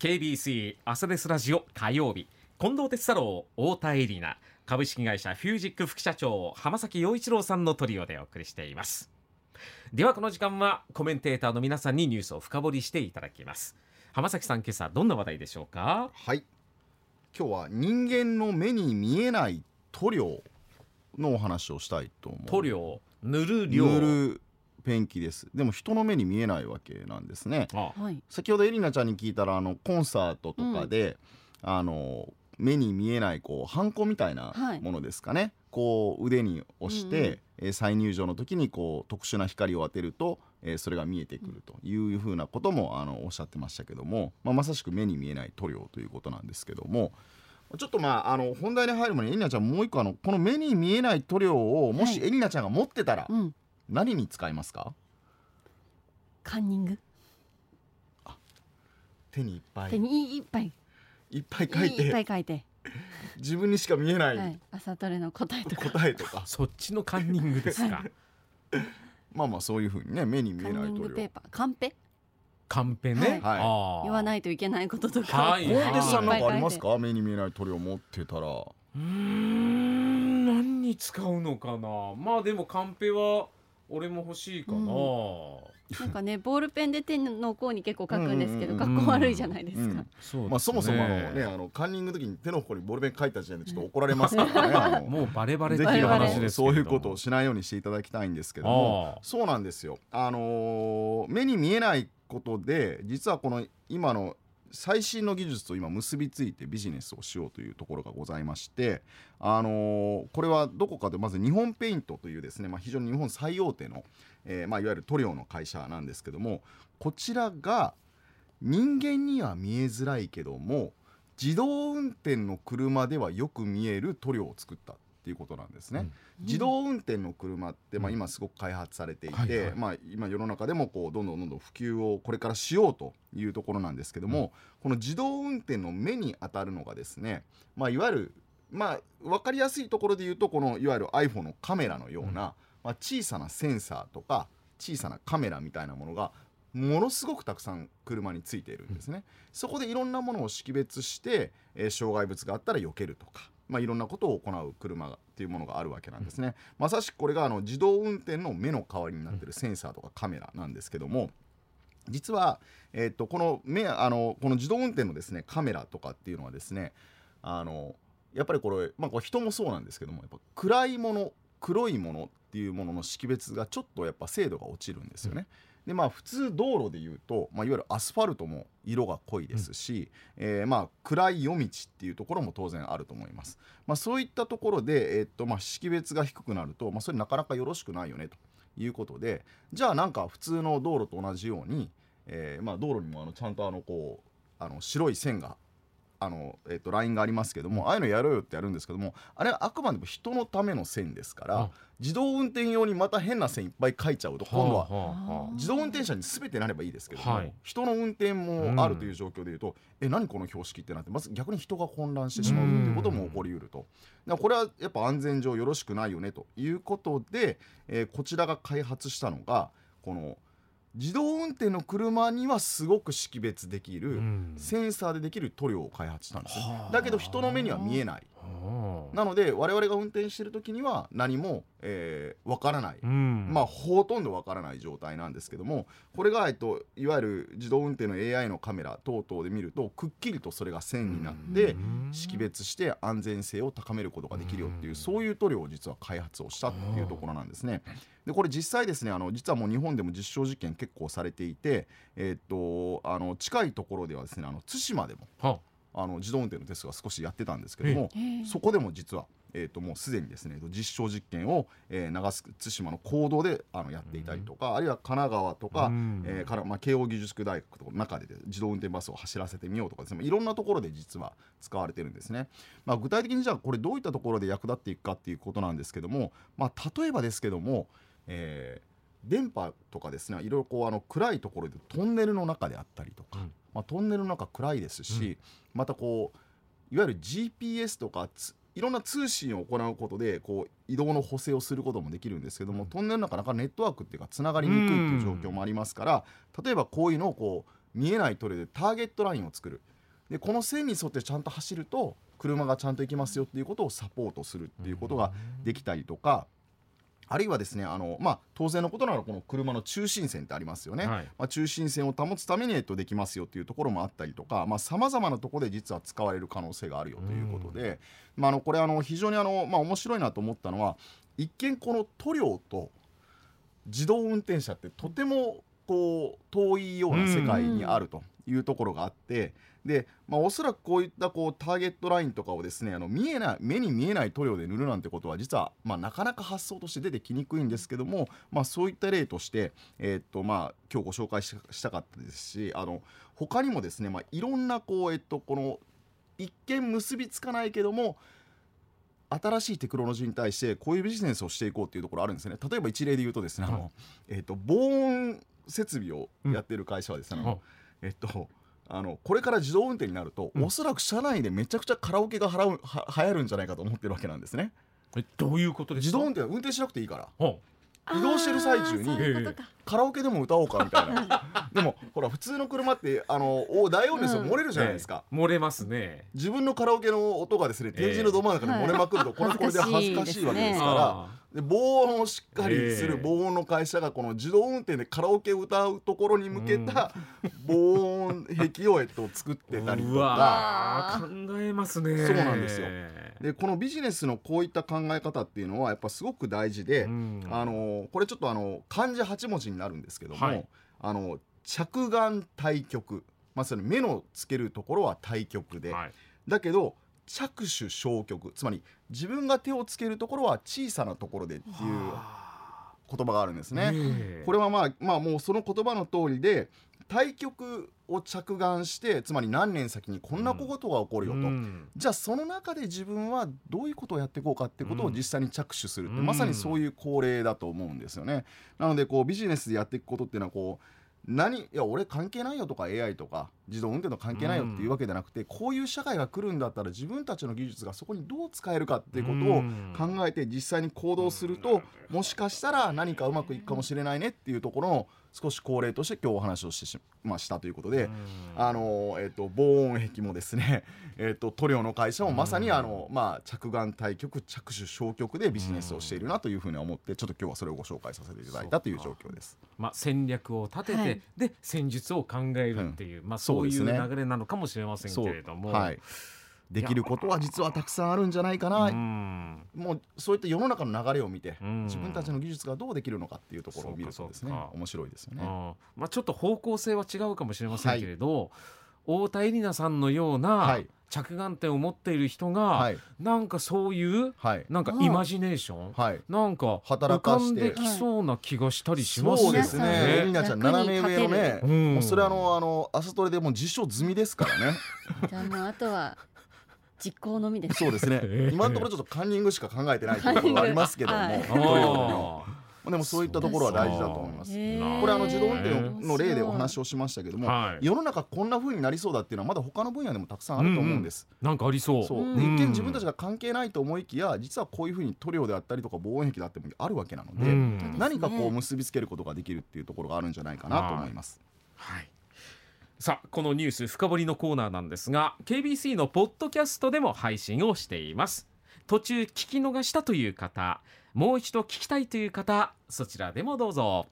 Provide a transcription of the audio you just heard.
KBC 朝ですラジオ火曜日。近藤哲太郎太田恵里奈。株式会社フュージック副社長浜崎陽一郎さんのトリオでお送りしています。ではこの時間はコメンテーターの皆さんにニュースを深掘りしていただきます。浜崎さん今朝どんな話題でしょうか？はい。今日は人間の目に見えない塗料のお話をしたいと思う。塗料？塗る量？塗るペンキです。でも人の目に見えないわけなんですね。あはい。先ほどエリナちゃんに聞いたらあのコンサートとかで、あの目に見えないこうハンコみたいなはい。ものですかね、こう腕に押して、うんうん。えー再入場の時にこう特殊な光を当てると、えーそれが見えてくるというふうなこともあのおっしゃってましたけども、まあ、まさしく目に見えない塗料ということなんですけどもちょっとまああの本題に入る前にエリナちゃんもう一個あのこの目に見えない塗料をもしはい。エリナちゃんが持ってたらうん。何に使いますか、カンニング。手にいっぱい。手にいっぱい。いっぱい書いて。いっぱい書いて。自分にしか見えない、はい。朝トレの答えとか。答えとか。そっちのカンニングですか？まあまあそういうふうにね目に見えない塗料ニングペーパー。カンペ？カンペね、はい。あー。言わないといけないこととか。はい。コンテスさんなんかありますか？目に見えない塗料持ってたら。うーん。何に使うのかな？まあでもカンペは俺も欲しいかな、うん。なんかね、ボールペンで手の甲に結構書くんですけど、うんかっこ悪いじゃないですか。うんそうですね。まあそもそもあのねあのカンニングの時に手の甲にボールペン書いた時点でちょっと怒られますからね。もうバレバレぜひいうバレバレ話ですけれどそういうことをしないようにしていただきたいんですけども。そうなんですよ。あのー目に見えないことで実はこの今の最新の技術と今結びついてビジネスをしようというところがございまして、あのーこれはどこかでまず日本ペイントというですね、まあ、非常に日本最大手の、えーまあ、いわゆる塗料の会社なんですけどもこちらが人間には見えづらいけども自動運転の車ではよく見える塗料を作った。っていうことなんですね。うん。自動運転の車って、まあ、うん。今すごく開発されていて、はいはい。まあ、今世の中でもこうどんどんどんどん普及をこれからしようというところなんですけども、この自動運転の目に当たるのがですね、まあ、いわゆる、まあ、分かりやすいところで言うとこのいわゆる iPhone のカメラのような、うん。まあ、小さなセンサーとか小さなカメラみたいなものがものすごくたくさん車についているんですね、そこでいろんなものを識別して、えー障害物があったら避けるとか、まあ、いろんなことを行う車っていうものがあるわけなんですね、まさしくこれがあの自動運転の目の代わりになっているセンサーとかカメラなんですけども実は、えー、とこの目あのこの自動運転のですねカメラとかっていうのはですねあのやっぱりこれ、まあ、これ人もそうなんですけどもやっぱ暗いもの黒いものっていうものの識別がちょっとやっぱ精度が落ちるんですよね。でまあ普通道路でいうと、まあ、いわゆるアスファルトも色が濃いですし、えーまあ暗い夜道っていうところも当然あると思います。まあ、そういったところで、えーっとまあ、識別が低くなると、まあ、それなかなかよろしくないよねということでじゃあなんか普通の道路と同じように、えーまあ、道路にもあのちゃんとあのこうあの白い線があの、えっとラインがありますけども、ああいうのやろうよってやるんですけどもあれはあくまでも人のための線ですからあ自動運転用にまた変な線いっぱい書いちゃうと今度は自動運転車に全てなればいいですけども、はい。人の運転もあるという状況でいうと、え何この標識ってなってまず逆に人が混乱してしまうということも起こりうると。だからこれはやっぱ安全上よろしくないよねということで、えーこちらが開発したのがこの自動運転の車にはすごく識別できる、うん。センサーでできる塗料を開発したんですだけど人の目には見えない。はあなので我々が運転してる時には何も、えー、分からない、うん。まあほとんどわからない状態なんですけどもこれが、えっと、いわゆる自動運転の AI のカメラ等々で見るとくっきりとそれが線になってうん。識別して安全性を高めることができるよっていううん。そういう塗料を実は開発をしたっていうところなんですね。でこれ実際ですねあの実はもう日本でも実証実験結構されていて、えっとあの近いところではですねあの対馬でもはあの自動運転のテストが少しやってたんですけども、そこでも実は、えー、ともうすでにですね実証実験を、えー長須対馬の公道であのやっていたりとか、あるいは神奈川とか、うん。えーからまあ、慶應義塾大学とかの中でで自動運転バスを走らせてみようとかですねいろんなところで実は使われてるんですね、まあ、具体的にじゃあこれどういったところで役立っていくかっていうことなんですけども、まあ、例えばですけども、えー電波とかですねいろいろこうあの暗いところでトンネルの中であったりとか、うん。まあ、トンネルの中暗いですし、またこういわゆる GPS とかついろんな通信を行うことでこう移動の補正をすることもできるんですけども、うん。トンネルの中なかなかネットワークっていうかつながりにくいっていう状況もありますから、例えばこういうのをこう見えない塗料でターゲットラインを作る。でこの線に沿ってちゃんと走ると車がちゃんと行きますよっていうことをサポートするっていうことができたりとか、あるいはですねあの、まあ、当然のことならこの車の中心線ってありますよね、はいまあ、中心線を保つために、えっと、できますよっていうところもあったりとかさまざ、まなところで実は使われる可能性があるよということで、まあ、あのこれあの非常にあの、まあ、面白いなと思ったのは一見この塗料と自動運転車ってとてもこう遠いような世界にあるというところがあって。で、まあ、おそらくこういったこうターゲットラインとかをですねあの見えない目に見えない塗料で塗るなんてことは実は、まあ、なかなか発想として出てきにくいんですけども、まあ、そういった例として、えーっとまあ、今日ご紹介ししたかったですしあの他にもですね、まあ、いろんなこう、えっと、この一見結びつかないけども新しいテクノロジーに対してこういうビジネスをしていこうっていうところあるんですね。例えば一例で言うとですね、あはい。のえーっと防音設備をやってる会社はですね、あのえっとあのこれから自動運転になると、うん。おそらく車内でめちゃくちゃカラオケが払うは流行るんじゃないかと思ってるわけなんですね。えどういうことですか？自動運転は運転しなくていいから。ほ移動してる最中にカラオケでも歌おうかみたいな。でもほら普通の車ってあのお大音量ですようん。漏れるうじゃないですか、ええ。漏れますね。自分のカラオケの音がですね天神のど真ん中で漏れまくると、これはこれで恥ずかしいわけですから。あで防音をしっかりするええ防音の会社がこの自動運転でカラオケを歌うところに向けた防音壁を、えっと、作ってたりとうか考えますね。そうなんですよ。でこのビジネスのこういった考え方っていうのはやっぱすごく大事で、うん。あのこれちょっとあの漢字8文字になるんですけども、はい。あの着眼対極まさに目のつけるところは対極で、はい。だけど着手小極つまり自分が手をつけるところは小さなところでっていう言葉があるんですね。ええ。これはまあまあもうその言葉の通りで対極を着眼してつまり何年先にこんなことが起こるよと、うん。じゃあその中で自分はどういうことをやっていこうかってことを実際に着手するって、うん。まさにそういう恒例だと思うんですよね。なのでこうビジネスでやっていくことっていうのはこう何いや俺関係ないよとか AI とか自動運転と関係ないよっていうわけじゃなくて、こういう社会が来るんだったら自分たちの技術がそこにどう使えるかっていうことを考えて実際に行動すると、もしかしたら何かうまくいくかもしれないねっていうところの少し恒例として今日お話をしてしましたということで、うん。あのえっと防音壁もですね、えっと塗料の会社もまさにあの、まあ、着眼対極着手小極でビジネスをしているなというふうに思ってちょっと今日はそれをご紹介させていただいたという状況です。まあ、戦略を立てて、はい。で戦術を考えるっていう、まあ、そういう流れなのかもしれませんけれども。はい、できることは実はたくさんあるんじゃないかな、うん。もうそういった世の中の流れを見て、うん。自分たちの技術がどうできるのかっていうところを見るとですね面白いですよね。うん。まあ、ちょっと方向性は違うかもしれませんけれど、太田恵里奈さんのようはない。着眼点を持っている人が、はい。なんかそういうはい。なんかイマジネーション、はい。なんか働かんできそうな気がしたりしますよね。そうですね。エリナちゃん斜め上のね、うん。もうそれあのあの朝トレでもう実証済みですからね。じゃあもうあとは実行のみです。そうですね ええ。今のところちょっとカンニングしか考えてないというところがありますけども、でねあでもそういったところは大事だと思います。これあの自動運転への例でお話をしましたけども、はい世の中こんな風になりそうだっていうのはまだ他の分野でもたくさんあると思うんです。ーなんかありそう。そううんで一見自分たちが関係ないと思いきや実はこういう風に塗料であったりとか防音壁であってもあるわけなので、うん何かこう結びつけることができるっていうところがあるんじゃないかなと思います。はい。さあこのニュース深掘りのコーナーなんですが KBC のポッドキャストでも配信をしています。途中聞き逃したという方もう一度聞きたいという方そちらでもどうぞ。